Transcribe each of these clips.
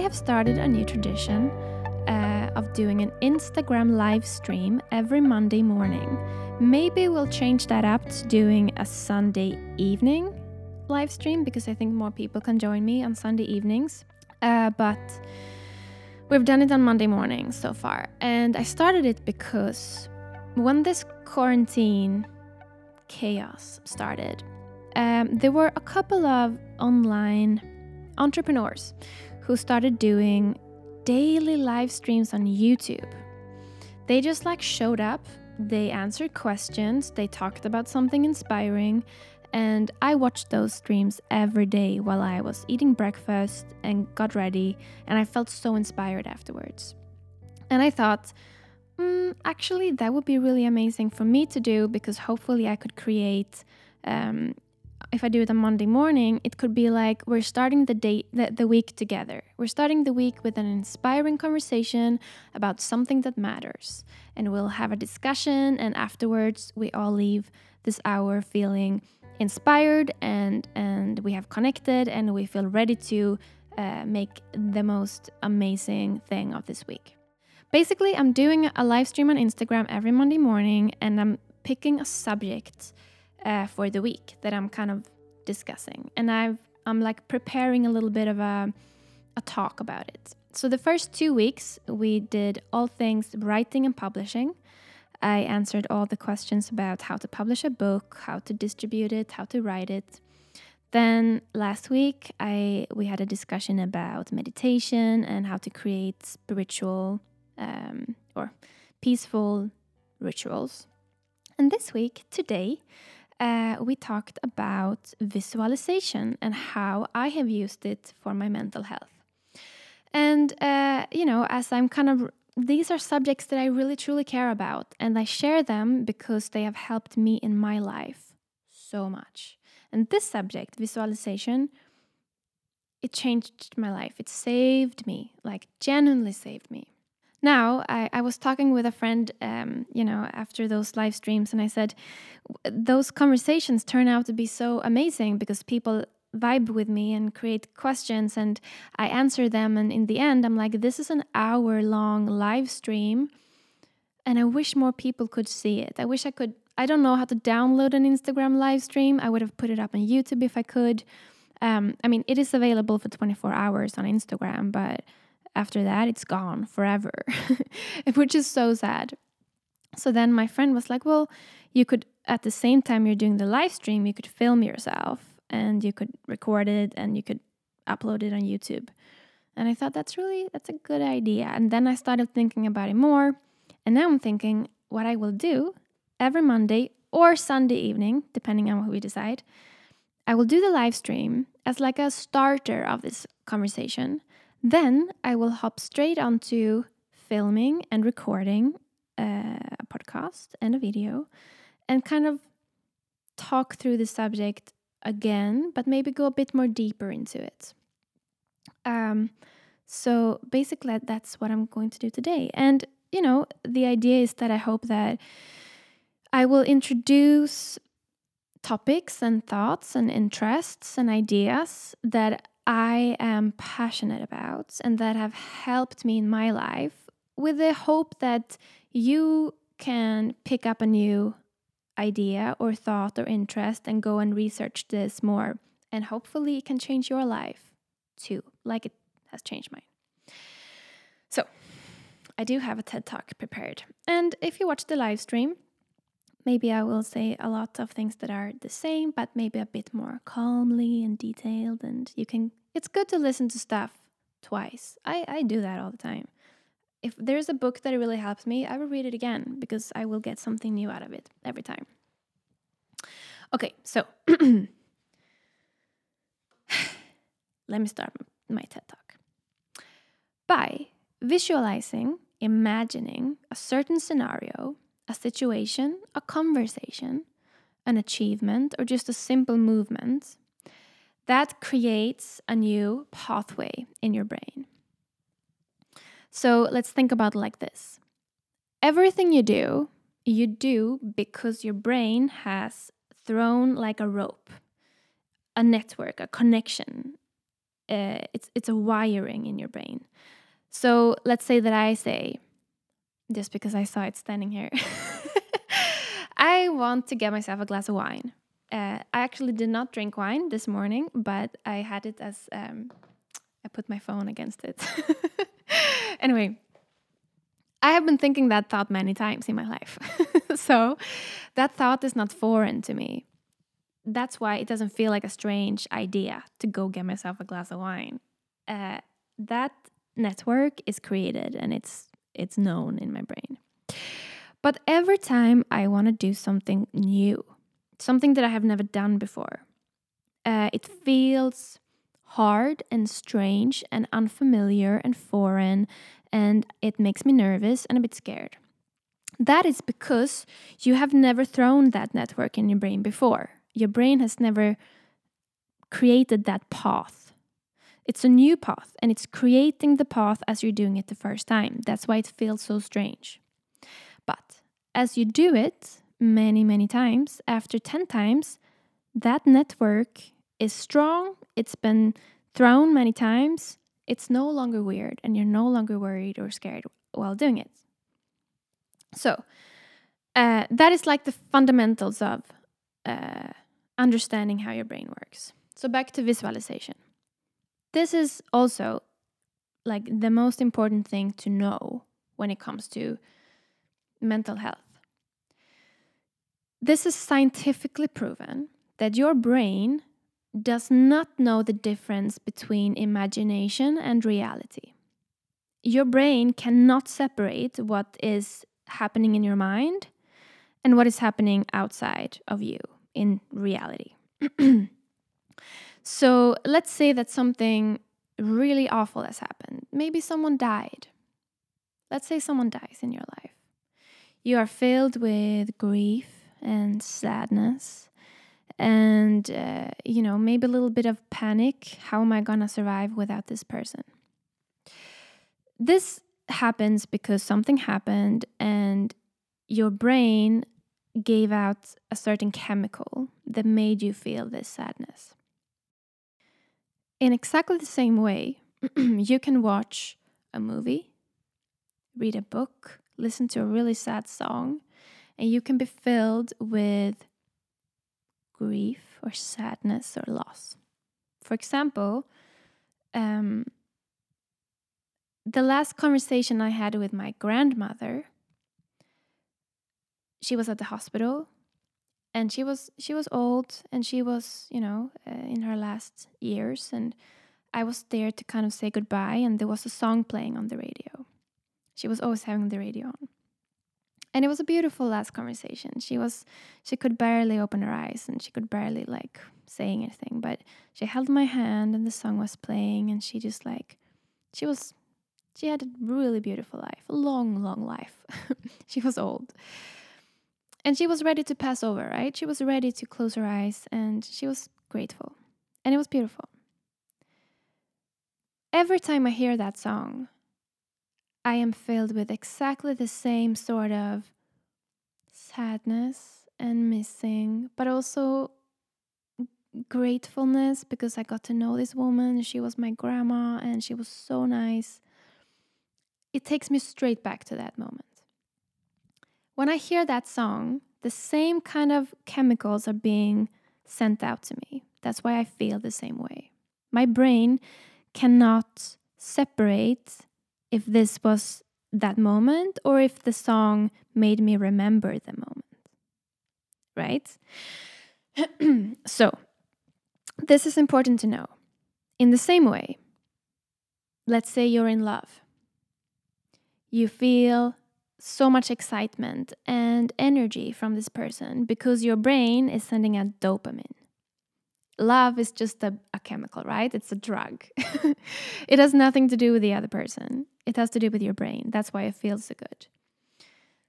have started a new tradition uh, of doing an Instagram live stream every Monday morning. Maybe we'll change that up to doing a Sunday evening live stream because I think more people can join me on Sunday evenings. Uh, but we've done it on Monday morning so far. And I started it because when this quarantine chaos started, um, there were a couple of online entrepreneurs who started doing daily live streams on YouTube. They just like showed up, they answered questions, they talked about something inspiring, and I watched those streams every day while I was eating breakfast and got ready, and I felt so inspired afterwards. And I thought, mm, actually, that would be really amazing for me to do because hopefully I could create. Um, if I do it on Monday morning, it could be like we're starting the day the, the week together. We're starting the week with an inspiring conversation about something that matters. And we'll have a discussion and afterwards we all leave this hour feeling inspired and and we have connected and we feel ready to uh, make the most amazing thing of this week. Basically, I'm doing a live stream on Instagram every Monday morning and I'm picking a subject uh, for the week that I'm kind of discussing. And I've, I'm like preparing a little bit of a, a talk about it. So the first two weeks, we did all things writing and publishing. I answered all the questions about how to publish a book, how to distribute it, how to write it. Then last week, I we had a discussion about meditation and how to create spiritual um, or peaceful rituals. And this week, today, uh, we talked about visualization and how I have used it for my mental health. And, uh, you know, as I'm kind of these are subjects that I really truly care about, and I share them because they have helped me in my life so much. And this subject, visualization, it changed my life. It saved me, like genuinely saved me. Now, I, I was talking with a friend, um, you know, after those live streams, and I said, those conversations turn out to be so amazing because people vibe with me and create questions and I answer them and in the end I'm like this is an hour long live stream and I wish more people could see it. I wish I could I don't know how to download an Instagram live stream. I would have put it up on YouTube if I could. Um, I mean, it is available for 24 hours on Instagram, but after that, it's gone forever, which is so sad. So then my friend was like, Well, you could, at the same time you're doing the live stream, you could film yourself and you could record it and you could upload it on YouTube. And I thought that's really that's a good idea. And then I started thinking about it more. And now I'm thinking what I will do every Monday or Sunday evening, depending on what we decide. I will do the live stream as like a starter of this conversation. Then I will hop straight onto filming and recording uh, a podcast and a video and kind of talk through the subject again, but maybe go a bit more deeper into it. Um, so basically, that's what I'm going to do today. And, you know, the idea is that I hope that I will introduce topics and thoughts and interests and ideas that I am passionate about and that have helped me in my life with the hope that you can pick up a new idea or thought or interest and go and research this more. And hopefully, it can change your life too, like it has changed mine. So, I do have a TED Talk prepared. And if you watch the live stream, maybe I will say a lot of things that are the same, but maybe a bit more calmly and detailed. And you can, it's good to listen to stuff twice. I, I do that all the time if there's a book that really helps me, I will read it again because I will get something new out of it every time. Okay, so let me start my TED Talk. By visualizing, imagining a certain scenario, a situation, a conversation, an achievement, or just a simple movement, that creates a new pathway in your brain. So let's think about it like this everything you do, you do because your brain has thrown like a rope, a network, a connection. uh, it's it's a wiring in your brain. So let's say that I say, just because I saw it standing here, I want to get myself a glass of wine. Uh, I actually did not drink wine this morning, but I had it as um, I put my phone against it. anyway, I have been thinking that thought many times in my life. so that thought is not foreign to me. That's why it doesn't feel like a strange idea to go get myself a glass of wine. Uh, that network is created and it's it's known in my brain. But every time I want to do something new, something that I have never done before, uh, it feels hard and strange and unfamiliar and foreign, and it makes me nervous and a bit scared. That is because you have never thrown that network in your brain before. Your brain has never created that path. It's a new path and it's creating the path as you're doing it the first time. That's why it feels so strange. But as you do it many, many times, after 10 times, that network is strong, it's been thrown many times, it's no longer weird, and you're no longer worried or scared while doing it. So, uh, that is like the fundamentals of uh, understanding how your brain works. So, back to visualization. This is also like the most important thing to know when it comes to mental health. This is scientifically proven that your brain does not know the difference between imagination and reality. Your brain cannot separate what is happening in your mind and what is happening outside of you in reality. so let's say that something really awful has happened. Maybe someone died. Let's say someone dies in your life. You are filled with grief and sadness and uh, you know maybe a little bit of panic how am i going to survive without this person this happens because something happened and your brain gave out a certain chemical that made you feel this sadness in exactly the same way you can watch a movie read a book listen to a really sad song and you can be filled with grief or sadness or loss. For example, um, the last conversation I had with my grandmother, she was at the hospital and she was she was old and she was you know uh, in her last years. And I was there to kind of say goodbye and there was a song playing on the radio. She was always having the radio on. And it was a beautiful last conversation. She was she could barely open her eyes and she could barely like say anything but she held my hand and the song was playing and she just like she was she had a really beautiful life a long long life. She was old and she was ready to pass over right she was ready to close her eyes and she was grateful and it was beautiful every time i hear that song I am filled with exactly the same sort of sadness and missing, but also gratefulness because I got to know this woman. She was my grandma and she was so nice. It takes me straight back to that moment. When I hear that song, the same kind of chemicals are being sent out to me. That's why I feel the same way. My brain cannot separate if this was that moment or if the song made me remember the moment. Right? so, this is important to know. In the same way, let's say you're in love. You feel so much excitement and energy from this person because your brain is sending out dopamine love is just a, a chemical, right? It's a drug. it has nothing to do with the other person, it has to do with your brain. That's why it feels so good.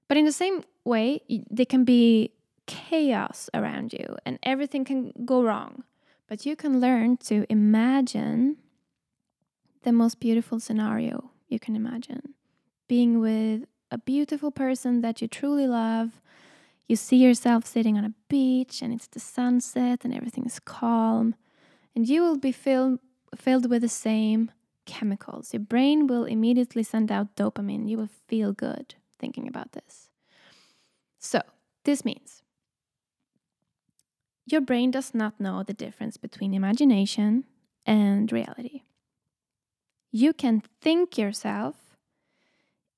But in the same way, there can be chaos around you and everything can go wrong. But you can learn to imagine the most beautiful scenario you can imagine being with a beautiful person that you truly love you see yourself sitting on a beach and it's the sunset and everything is calm. And you will be filled filled with the same chemicals. Your brain will immediately send out dopamine. You will feel good thinking about this. So, this means your brain does not know the difference between imagination and reality. You can think yourself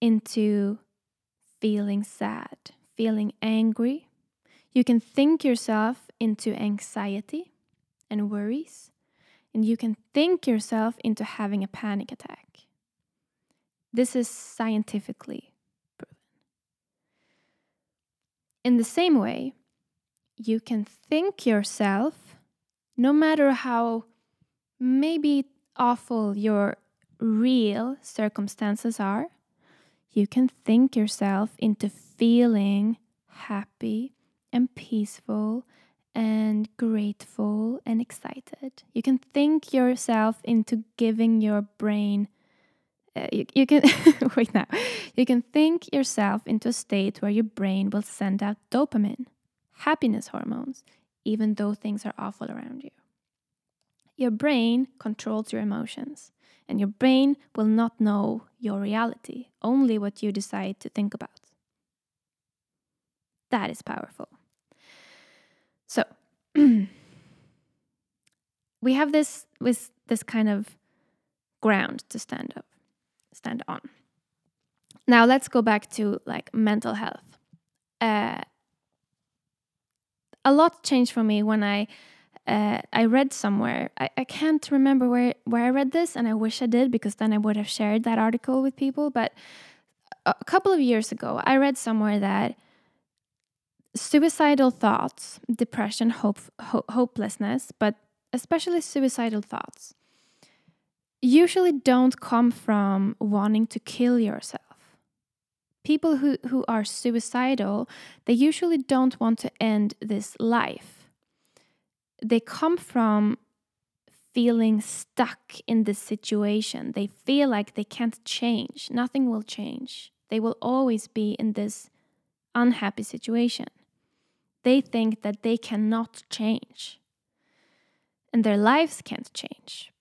into feeling sad, feeling angry. You can think yourself into anxiety and worries. And you can think yourself into having a panic attack. This is scientifically proven. In the same way, you can think yourself, no matter how maybe awful your real circumstances are, you can think yourself into feeling happy and peaceful and grateful and excited. You can think yourself into giving your brain. Uh, you, you can wait now. You can think yourself into a state where your brain will send out dopamine, happiness hormones, even though things are awful around you. Your brain controls your emotions, and your brain will not know your reality, only what you decide to think about. That is powerful. So we have this with this kind of ground to stand up, stand on. Now let's go back to like mental health. Uh, a lot changed for me when I uh, I read somewhere. I, I can't remember where where I read this, and I wish I did because then I would have shared that article with people. But a couple of years ago, I read somewhere that suicidal thoughts, depression, hope, ho- hopelessness, but especially suicidal thoughts, usually don't come from wanting to kill yourself. People who, who are suicidal, they usually don't want to end this life. They come from feeling stuck in this situation. They feel like they can't change, nothing will change. They will always be in this unhappy situation they think that they cannot change and their lives can't change.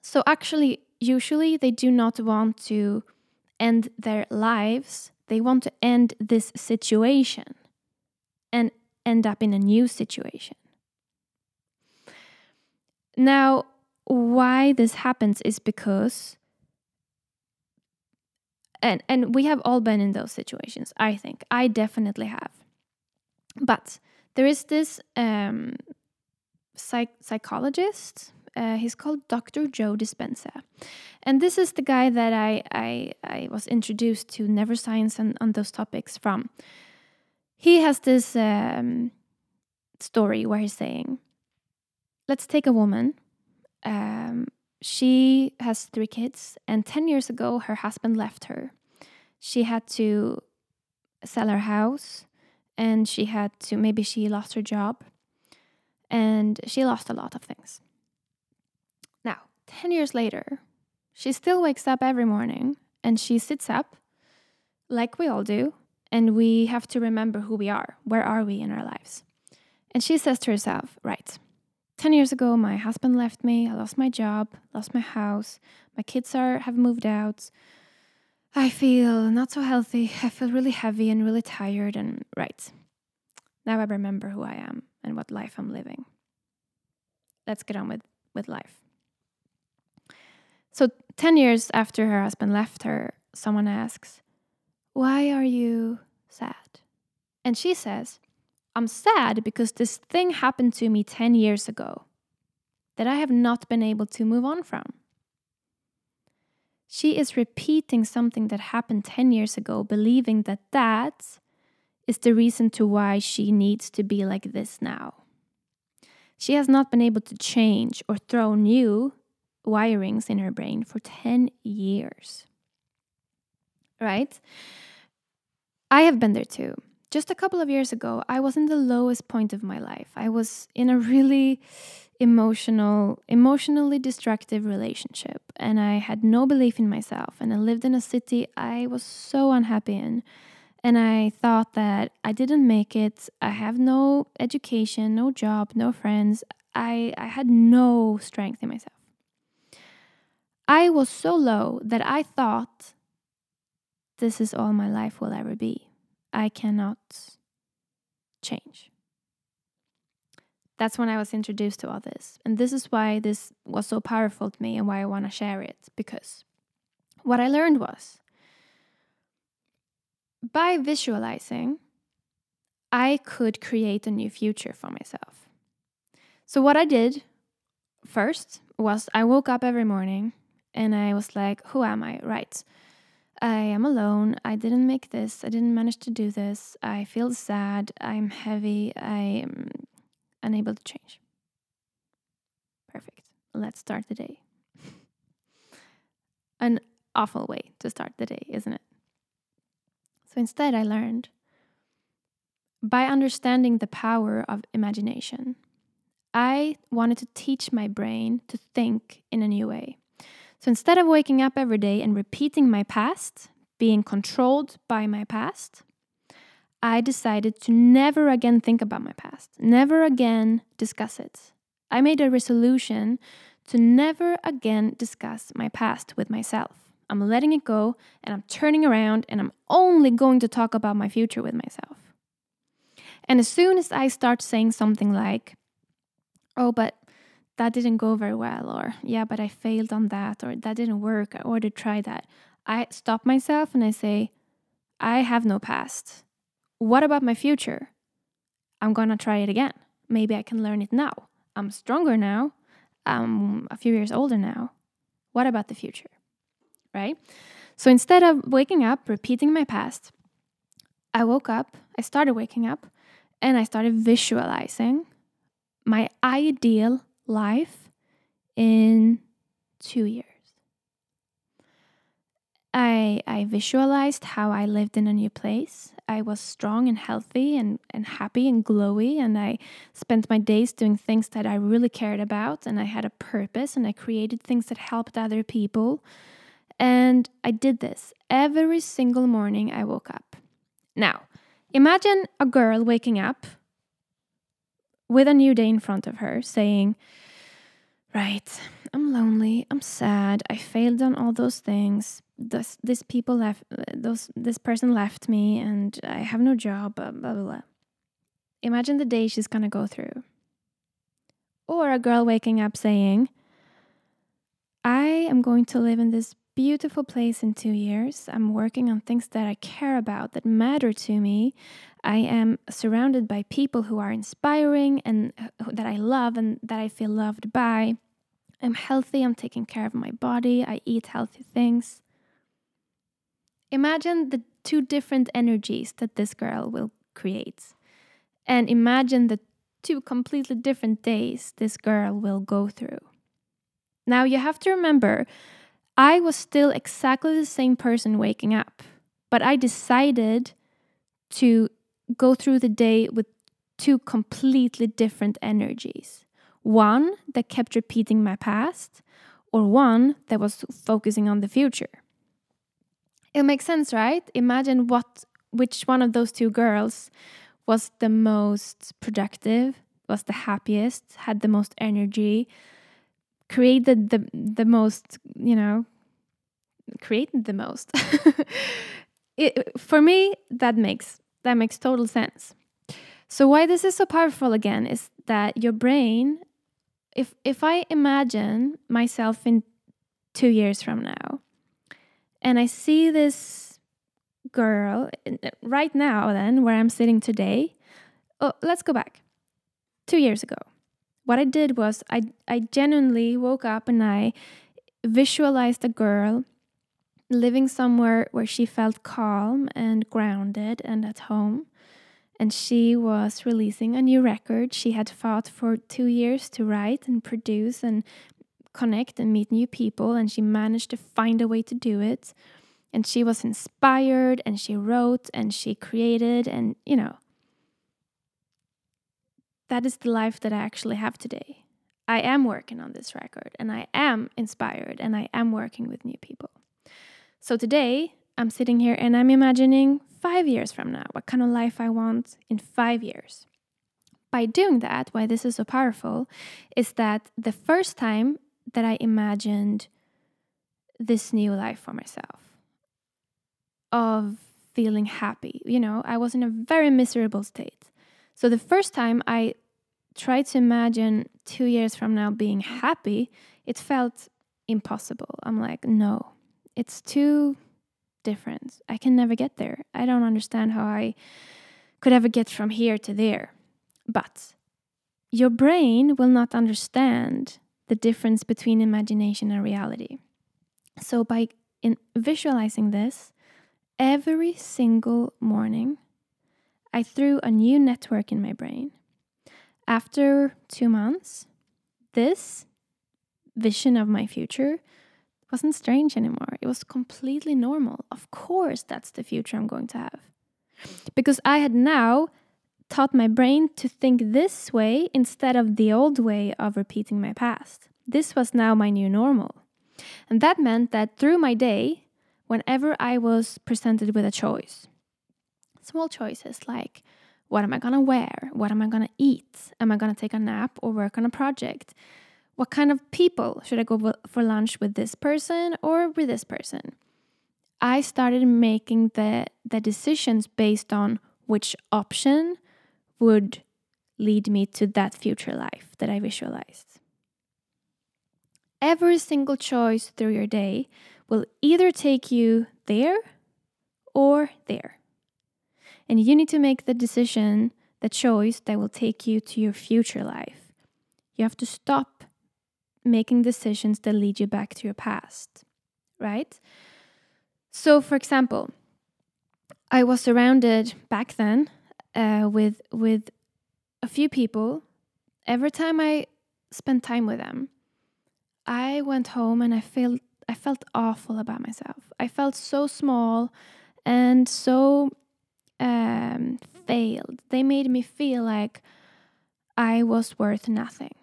So, actually, usually they do not want to end their lives, they want to end this situation and end up in a new situation. Now, why this happens is because and and we have all been in those situations i think i definitely have but there is this um, psych- psychologist. Uh, he's called Dr. Joe Dispenza. And this is the guy that I, I, I was introduced to neuroscience and on those topics from. He has this um, story where he's saying, let's take a woman. Um, she has three kids, and 10 years ago, her husband left her. She had to sell her house and she had to maybe she lost her job and she lost a lot of things. Now, 10 years later, she still wakes up every morning and she sits up like we all do, and we have to remember who we are. Where are we in our lives? And she says to herself, Right, 10 years ago, my husband left me, I lost my job, lost my house, my kids are have moved out. I feel not so healthy. I feel really heavy and really tired. And right, now I remember who I am and what life I'm living. Let's get on with, with life. So, 10 years after her husband left her, someone asks, Why are you sad? And she says, I'm sad because this thing happened to me 10 years ago that I have not been able to move on from. She is repeating something that happened 10 years ago, believing that that is the reason to why she needs to be like this now. She has not been able to change or throw new wirings in her brain for 10 years. Right? I have been there too. Just a couple of years ago, I was in the lowest point of my life. I was in a really emotional, emotionally destructive relationship. And I had no belief in myself. And I lived in a city I was so unhappy in. And I thought that I didn't make it. I have no education, no job, no friends. I, I had no strength in myself. I was so low that I thought this is all my life will ever be. I cannot change. That's when I was introduced to all this. And this is why this was so powerful to me and why I want to share it. Because what I learned was by visualizing, I could create a new future for myself. So, what I did first was I woke up every morning and I was like, who am I? Right. I am alone. I didn't make this. I didn't manage to do this. I feel sad. I'm heavy. I am unable to change. Perfect. Let's start the day. An awful way to start the day, isn't it? So instead, I learned by understanding the power of imagination, I wanted to teach my brain to think in a new way. So instead of waking up every day and repeating my past, being controlled by my past, I decided to never again think about my past, never again discuss it. I made a resolution to never again discuss my past with myself. I'm letting it go and I'm turning around and I'm only going to talk about my future with myself. And as soon as I start saying something like, oh, but that didn't go very well, or yeah, but I failed on that, or that didn't work, or to try that. I stop myself and I say, I have no past. What about my future? I'm gonna try it again. Maybe I can learn it now. I'm stronger now. I'm a few years older now. What about the future? Right? So instead of waking up, repeating my past, I woke up, I started waking up, and I started visualizing my ideal life in two years. I, I visualized how I lived in a new place. I was strong and healthy and, and happy and glowy, and I spent my days doing things that I really cared about, and I had a purpose, and I created things that helped other people. And I did this every single morning I woke up. Now, imagine a girl waking up with a new day in front of her, saying, Right, I'm lonely, I'm sad, I failed on all those things. This this people left those this person left me and I have no job, blah blah blah. Imagine the day she's gonna go through. Or a girl waking up saying, I am going to live in this beautiful place in two years. I'm working on things that I care about, that matter to me. I am surrounded by people who are inspiring and uh, that I love and that I feel loved by. I'm healthy, I'm taking care of my body, I eat healthy things. Imagine the two different energies that this girl will create. And imagine the two completely different days this girl will go through. Now, you have to remember I was still exactly the same person waking up, but I decided to go through the day with two completely different energies. One that kept repeating my past, or one that was focusing on the future. It makes sense, right? Imagine what which one of those two girls was the most productive, was the happiest, had the most energy, created the the most, you know, created the most. it, for me, that makes that makes total sense. So why this is so powerful again is that your brain, if if I imagine myself in two years from now, and I see this girl right now, then where I'm sitting today. Oh, let's go back. Two years ago, what I did was I I genuinely woke up and I visualized a girl living somewhere where she felt calm and grounded and at home. And she was releasing a new record she had fought for two years to write and produce and connect and meet new people. And she managed to find a way to do it. And she was inspired and she wrote and she created. And, you know, that is the life that I actually have today. I am working on this record and I am inspired and I am working with new people. So today, I'm sitting here and I'm imagining five years from now, what kind of life I want in five years. By doing that, why this is so powerful is that the first time that I imagined this new life for myself of feeling happy. You know, I was in a very miserable state. So the first time I tried to imagine two years from now being happy, it felt impossible. I'm like, no, it's too different. I can never get there. I don't understand how I could ever get from here to there. But your brain will not understand the difference between imagination and reality. So by in visualizing this, every single morning, I threw a new network in my brain. After two months, this vision of my future wasn't strange anymore. It was completely normal. Of course, that's the future I'm going to have. Because I had now taught my brain to think this way instead of the old way of repeating my past. This was now my new normal. And that meant that through my day, whenever I was presented with a choice, small choices like what am I gonna wear? What am I gonna eat? Am I gonna take a nap or work on a project? What kind of people should I go for lunch with this person or with this person? I started making the, the decisions based on which option would lead me to that future life that I visualized. Every single choice through your day will either take you there or there. And you need to make the decision, the choice that will take you to your future life. You have to stop making decisions that lead you back to your past, right? So, for example, I was surrounded back then uh, with with a few people. Every time I spent time with them, I went home and I felt I felt awful about myself. I felt so small and so um, failed. They made me feel like I was worth nothing.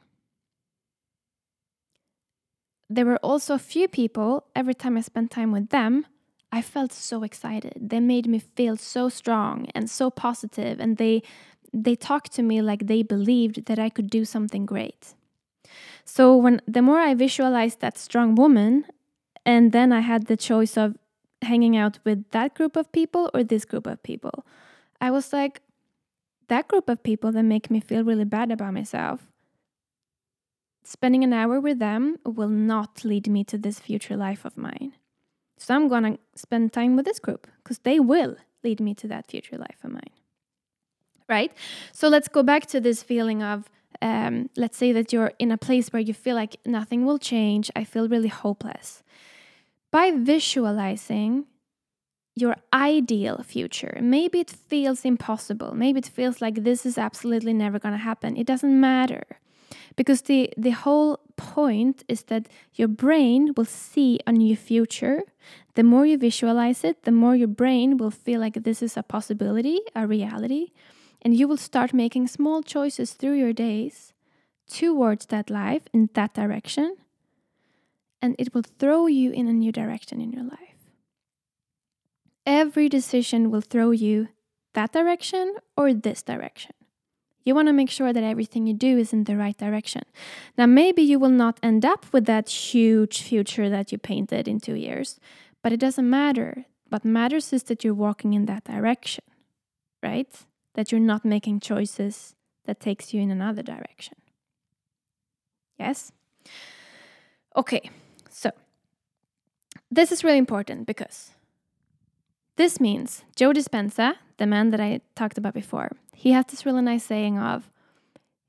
There were also a few people, every time I spent time with them, I felt so excited. They made me feel so strong and so positive and they they talked to me like they believed that I could do something great. So when the more I visualized that strong woman and then I had the choice of hanging out with that group of people or this group of people. I was like, that group of people that make me feel really bad about myself. Spending an hour with them will not lead me to this future life of mine. So I'm gonna spend time with this group because they will lead me to that future life of mine. Right? So let's go back to this feeling of um, let's say that you're in a place where you feel like nothing will change. I feel really hopeless by visualizing your ideal future. Maybe it feels impossible. Maybe it feels like this is absolutely never going to happen. It doesn't matter. Because the, the whole point is that your brain will see a new future. The more you visualize it, the more your brain will feel like this is a possibility, a reality. And you will start making small choices through your days towards that life in that direction and it will throw you in a new direction in your life. Every decision will throw you that direction or this direction. You want to make sure that everything you do is in the right direction. Now, maybe you will not end up with that huge future that you painted in two years, but it doesn't matter. What matters is that you're walking in that direction, right? That you're not making choices that takes you in another direction. Yes? Okay, so, this is really important because this means Joe Dispenza, the man that I talked about before, he has this really nice saying of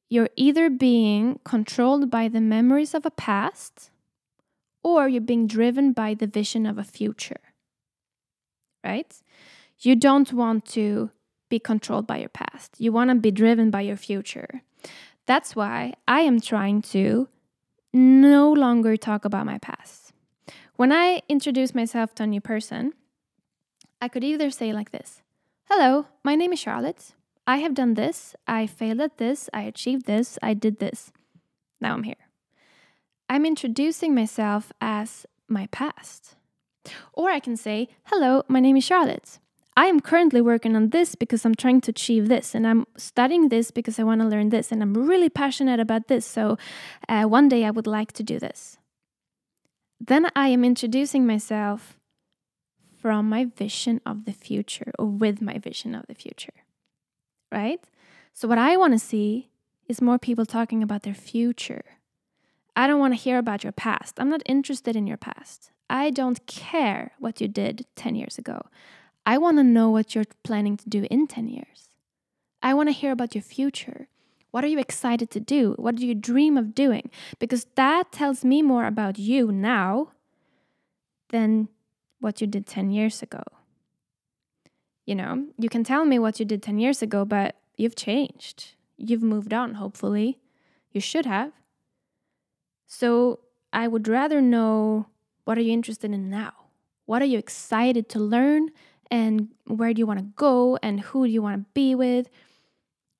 you're either being controlled by the memories of a past or you're being driven by the vision of a future. Right? You don't want to be controlled by your past. You want to be driven by your future. That's why I am trying to no longer talk about my past. When I introduce myself to a new person, I could either say like this Hello, my name is Charlotte. I have done this, I failed at this, I achieved this, I did this. Now I'm here. I'm introducing myself as my past. Or I can say, Hello, my name is Charlotte. I am currently working on this because I'm trying to achieve this, and I'm studying this because I want to learn this, and I'm really passionate about this. So uh, one day I would like to do this. then I am introducing myself from my vision of the future or with my vision of the future. Right? So, what I want to see is more people talking about their future. I don't want to hear about your past. I'm not interested in your past. I don't care what you did 10 years ago. I want to know what you're planning to do in 10 years. I want to hear about your future. What are you excited to do? What do you dream of doing? Because that tells me more about you now than what you did 10 years ago. You know, you can tell me what you did 10 years ago, but you've changed. You've moved on, hopefully. You should have. So I would rather know what are you interested in now? What are you excited to learn? And where do you want to go? And who do you want to be with?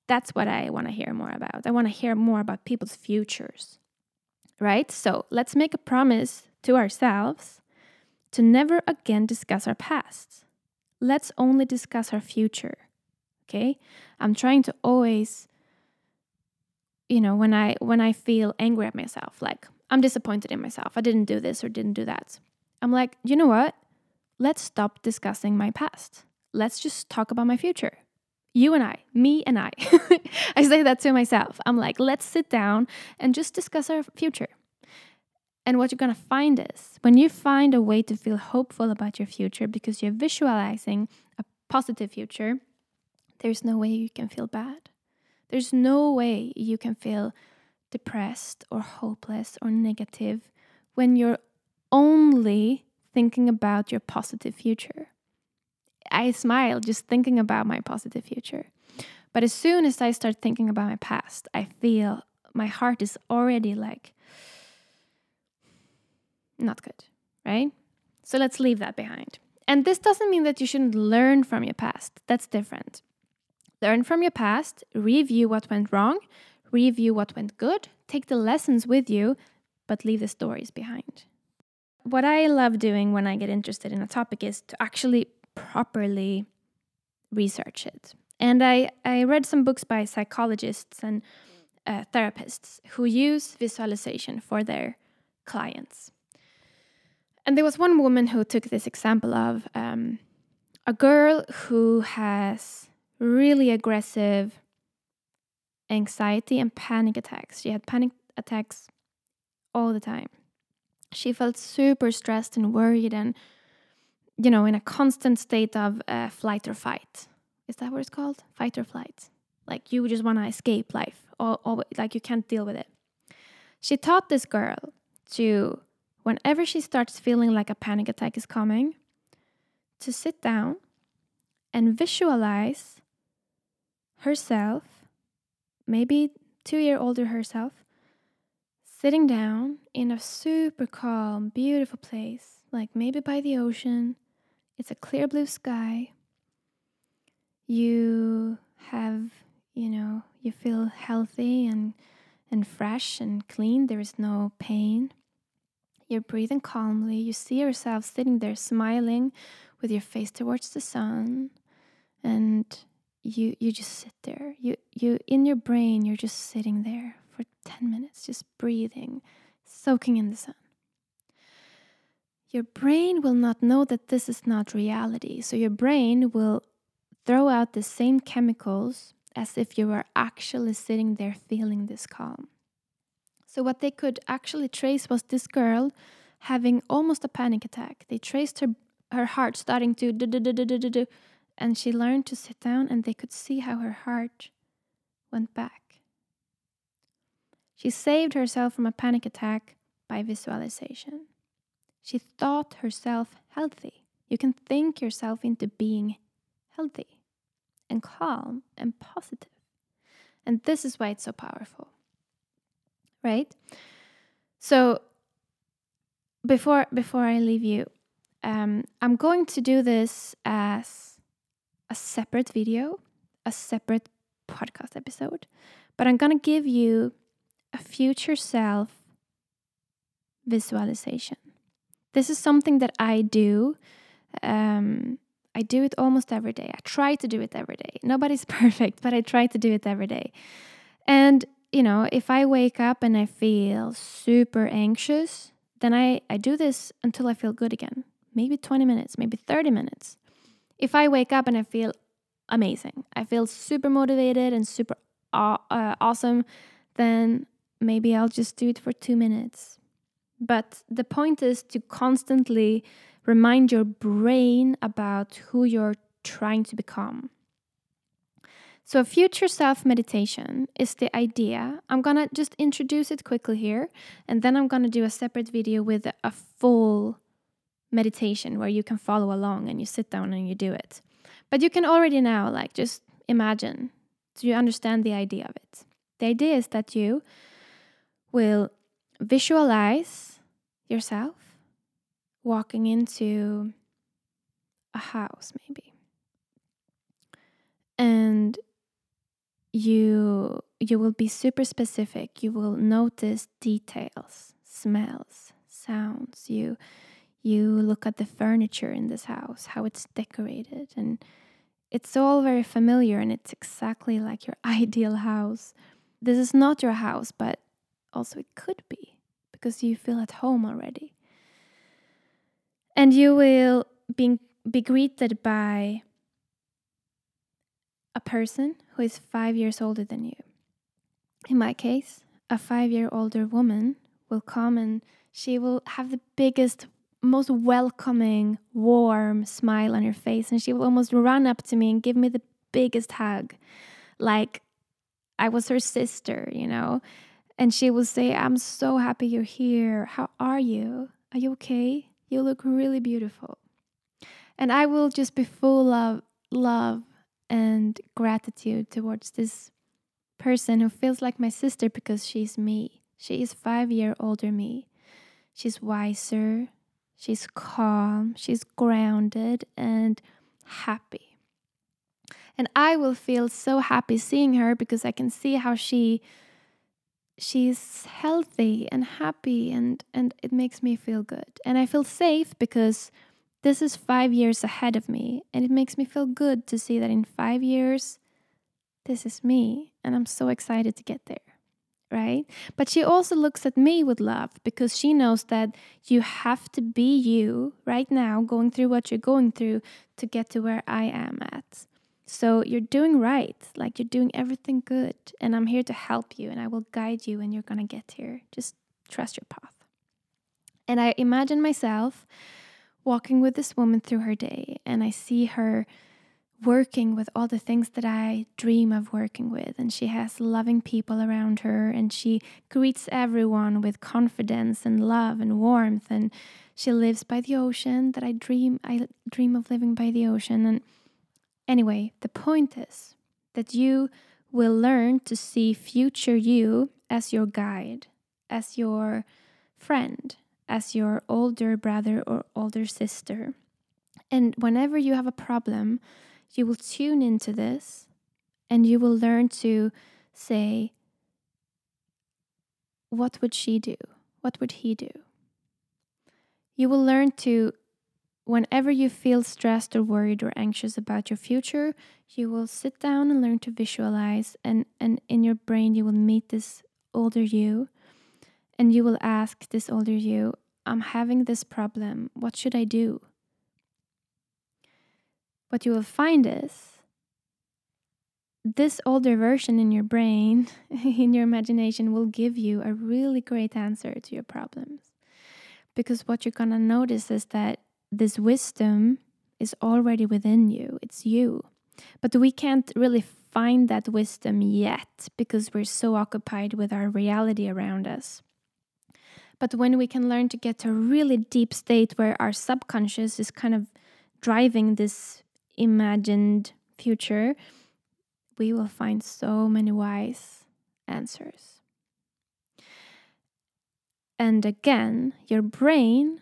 That's what I want to hear more about. I want to hear more about people's futures. Right? So let's make a promise to ourselves to never again discuss our past. Let's only discuss our future. Okay? I'm trying to always you know, when I when I feel angry at myself, like I'm disappointed in myself. I didn't do this or didn't do that. I'm like, "You know what? Let's stop discussing my past. Let's just talk about my future." You and I, me and I. I say that to myself. I'm like, let's sit down and just discuss our future. And what you're going to find is when you find a way to feel hopeful about your future because you're visualizing a positive future, there's no way you can feel bad. There's no way you can feel depressed or hopeless or negative when you're only thinking about your positive future. I smile just thinking about my positive future. But as soon as I start thinking about my past, I feel my heart is already like, not good, right? So let's leave that behind. And this doesn't mean that you shouldn't learn from your past. That's different. Learn from your past, review what went wrong, review what went good, take the lessons with you, but leave the stories behind. What I love doing when I get interested in a topic is to actually properly research it. And I, I read some books by psychologists and uh, therapists who use visualization for their clients. And there was one woman who took this example of um, a girl who has really aggressive anxiety and panic attacks. She had panic attacks all the time. She felt super stressed and worried and, you know, in a constant state of uh, flight or fight. Is that what it's called? Fight or flight. Like you just want to escape life, or, or like you can't deal with it. She taught this girl to whenever she starts feeling like a panic attack is coming, to sit down and visualize herself, maybe two year older herself, sitting down in a super calm, beautiful place, like maybe by the ocean. It's a clear blue sky. You have, you know, you feel healthy and and fresh and clean. There is no pain. You're breathing calmly. You see yourself sitting there smiling with your face towards the sun. And you you just sit there. You you in your brain you're just sitting there for 10 minutes just breathing, soaking in the sun. Your brain will not know that this is not reality. So your brain will throw out the same chemicals as if you were actually sitting there feeling this calm. So, what they could actually trace was this girl having almost a panic attack. They traced her, her heart starting to do, do, do, do, do, and she learned to sit down, and they could see how her heart went back. She saved herself from a panic attack by visualization. She thought herself healthy. You can think yourself into being healthy and calm and positive. And this is why it's so powerful right? So before before I leave you, um, I'm going to do this as a separate video, a separate podcast episode, but I'm gonna give you a future self visualization. This is something that I do. Um, I do it almost every day. I try to do it every day. Nobody's perfect, but I try to do it every day. And you know, if I wake up and I feel super anxious, then I, I do this until I feel good again. Maybe 20 minutes, maybe 30 minutes. If I wake up and I feel amazing, I feel super motivated and super uh, awesome, then maybe I'll just do it for two minutes. But the point is to constantly remind your brain about who you're trying to become. So, future self meditation is the idea. I'm gonna just introduce it quickly here, and then I'm gonna do a separate video with a full meditation where you can follow along and you sit down and you do it. But you can already now, like, just imagine so you understand the idea of it. The idea is that you will visualize yourself walking into a house, maybe. And you you will be super specific. You will notice details smells sounds. You you look at the furniture in this house how it's decorated and it's all very familiar and it's exactly like your ideal house. This is not your house but also it could be because you feel at home already and you will be, be greeted by a person who is five years older than you. In my case, a five year older woman will come and she will have the biggest, most welcoming, warm smile on her face. And she will almost run up to me and give me the biggest hug, like I was her sister, you know. And she will say, I'm so happy you're here. How are you? Are you okay? You look really beautiful. And I will just be full of love and gratitude towards this person who feels like my sister because she's me. She is five year older me. She's wiser, she's calm, she's grounded and happy. And I will feel so happy seeing her because I can see how she she's healthy and happy and and it makes me feel good. And I feel safe because this is five years ahead of me, and it makes me feel good to see that in five years, this is me, and I'm so excited to get there, right? But she also looks at me with love because she knows that you have to be you right now, going through what you're going through to get to where I am at. So you're doing right, like you're doing everything good, and I'm here to help you, and I will guide you, and you're gonna get here. Just trust your path. And I imagine myself walking with this woman through her day and I see her working with all the things that I dream of working with. And she has loving people around her and she greets everyone with confidence and love and warmth. And she lives by the ocean that I dream I dream of living by the ocean. And anyway, the point is that you will learn to see future you as your guide, as your friend, as your older brother or older sister. And whenever you have a problem, you will tune into this and you will learn to say, What would she do? What would he do? You will learn to, whenever you feel stressed or worried or anxious about your future, you will sit down and learn to visualize, and, and in your brain, you will meet this older you and you will ask this older you, I'm having this problem. What should I do? What you will find is this older version in your brain, in your imagination, will give you a really great answer to your problems. Because what you're gonna notice is that this wisdom is already within you, it's you. But we can't really find that wisdom yet because we're so occupied with our reality around us. But when we can learn to get to a really deep state where our subconscious is kind of driving this imagined future, we will find so many wise answers. And again, your brain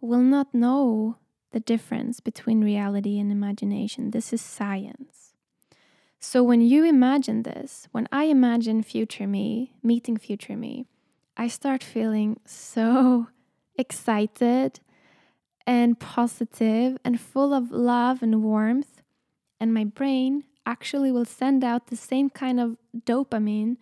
will not know the difference between reality and imagination. This is science. So when you imagine this, when I imagine future me, meeting future me, I start feeling so excited and positive and full of love and warmth. And my brain actually will send out the same kind of dopamine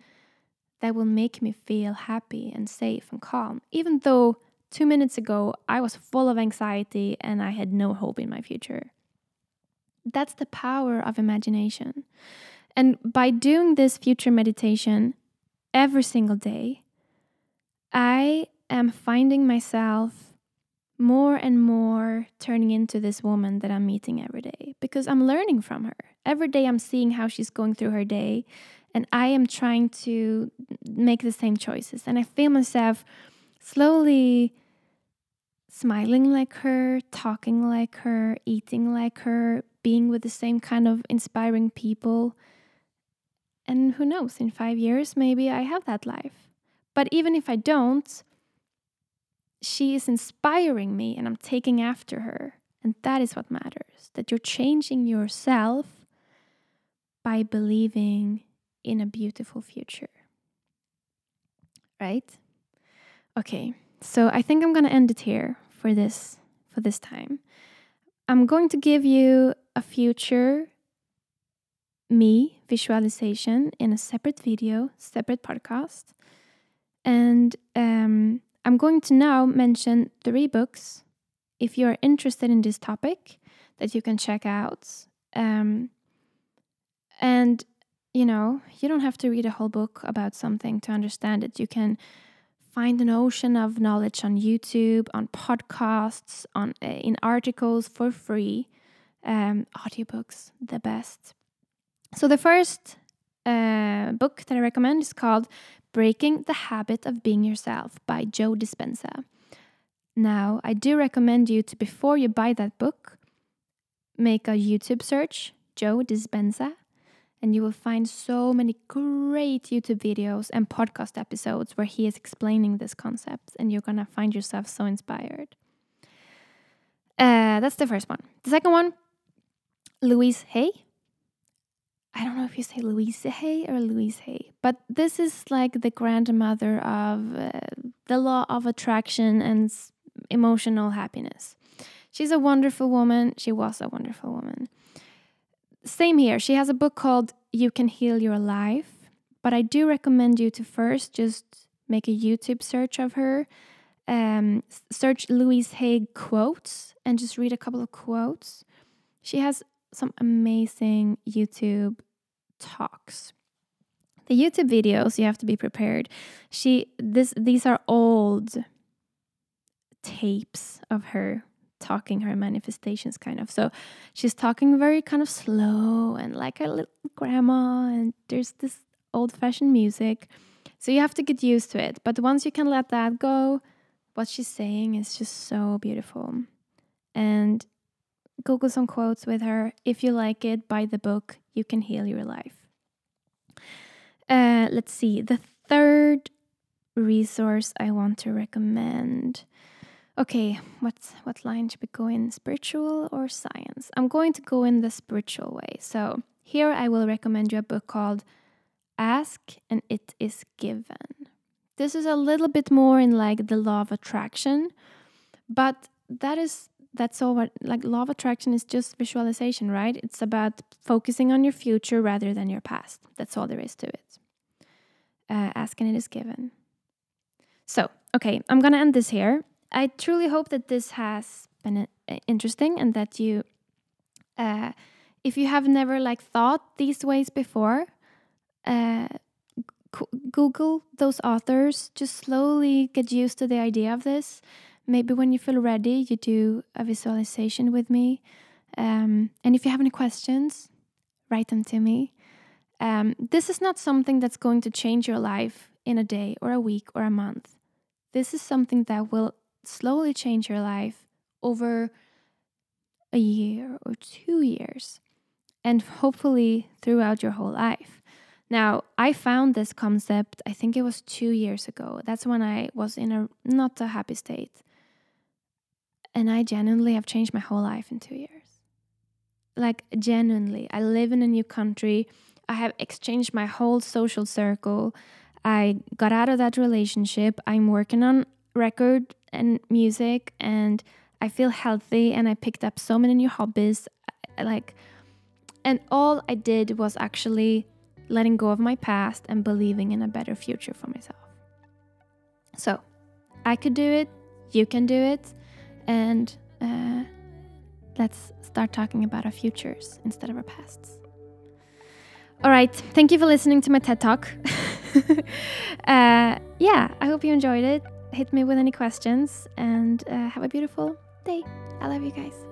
that will make me feel happy and safe and calm, even though two minutes ago, I was full of anxiety and I had no hope in my future. That's the power of imagination. And by doing this future meditation every single day, I am finding myself more and more turning into this woman that I'm meeting every day because I'm learning from her. Every day I'm seeing how she's going through her day and I am trying to make the same choices. And I feel myself slowly smiling like her, talking like her, eating like her, being with the same kind of inspiring people. And who knows, in five years, maybe I have that life. But even if I don't, she is inspiring me and I'm taking after her. And that is what matters that you're changing yourself by believing in a beautiful future. Right? Okay. So I think I'm to end it here for this for this time. I'm going to give you a future me visualization in a separate video, separate podcast. And um, I'm going to now mention three books if you're interested in this topic that you can check out. Um, and, you know, you don't have to read a whole book about something to understand it. You can find an ocean of knowledge on YouTube, on podcasts, on uh, in articles for free. Um, audiobooks, the best. So the first uh, book that I recommend is called Breaking the Habit of Being Yourself by Joe Dispenza. Now, I do recommend you to, before you buy that book, make a YouTube search, Joe Dispenza, and you will find so many great YouTube videos and podcast episodes where he is explaining this concept, and you're gonna find yourself so inspired. Uh, that's the first one. The second one, Louise Hay. I don't know if you say Louise Hay or Louise Hay, but this is like the grandmother of uh, the law of attraction and emotional happiness. She's a wonderful woman. She was a wonderful woman same here. She has a book called You Can Heal Your Life, but I do recommend you to first just make a YouTube search of her. Um, search Louise Hay quotes and just read a couple of quotes. She has some amazing YouTube talks. The YouTube videos, you have to be prepared. She this these are old tapes of her talking her manifestations kind of. So she's talking very kind of slow and like a little grandma and there's this old fashioned music. So you have to get used to it. But once you can let that go what she's saying is just so beautiful. And google some quotes with her if you like it buy the book. You can heal your life. Uh, let's see. The third resource i want to recommend Okay, what's what line should we go in? Spiritual or science? I'm going to go in the spiritual way. So here I will recommend you a book called Ask and It Is Given. This is a little bit more in like the law of attraction, but that is that's all what like law of attraction is just visualization, right? It's about focusing on your future rather than your past. That's all there is to it. Uh, ask and it is given. So, okay, I'm gonna end this here. I truly hope that this has been uh, interesting and that you, uh, if you have never like thought these ways before, uh, Google those authors. Just slowly get used to the idea of this. Maybe when you feel ready, you do a visualization with me. Um, and if you have any questions, write them to me. Um, this is not something that's going to change your life in a day or a week or a month. This is something that will slowly change your life over a year or two years, and hopefully throughout your whole life. Now, I found this concept, I think it was two years ago. That's when I was in a not a happy state. And I genuinely have changed my whole life in two years. Like, genuinely. I live in a new country. I have exchanged my whole social circle. I got out of that relationship. I'm working on record and music and I feel healthy and I picked up so many new hobbies uh, like and all I did was actually letting go of my past and believing in a better future for myself. So, I could do it, you can do it, and uh, let's start talking about our futures instead of our pasts. All right, thank you for listening to my TED Talk. uh, yeah, I hope you enjoyed it hit me with any questions and uh, have a beautiful day. I love you guys.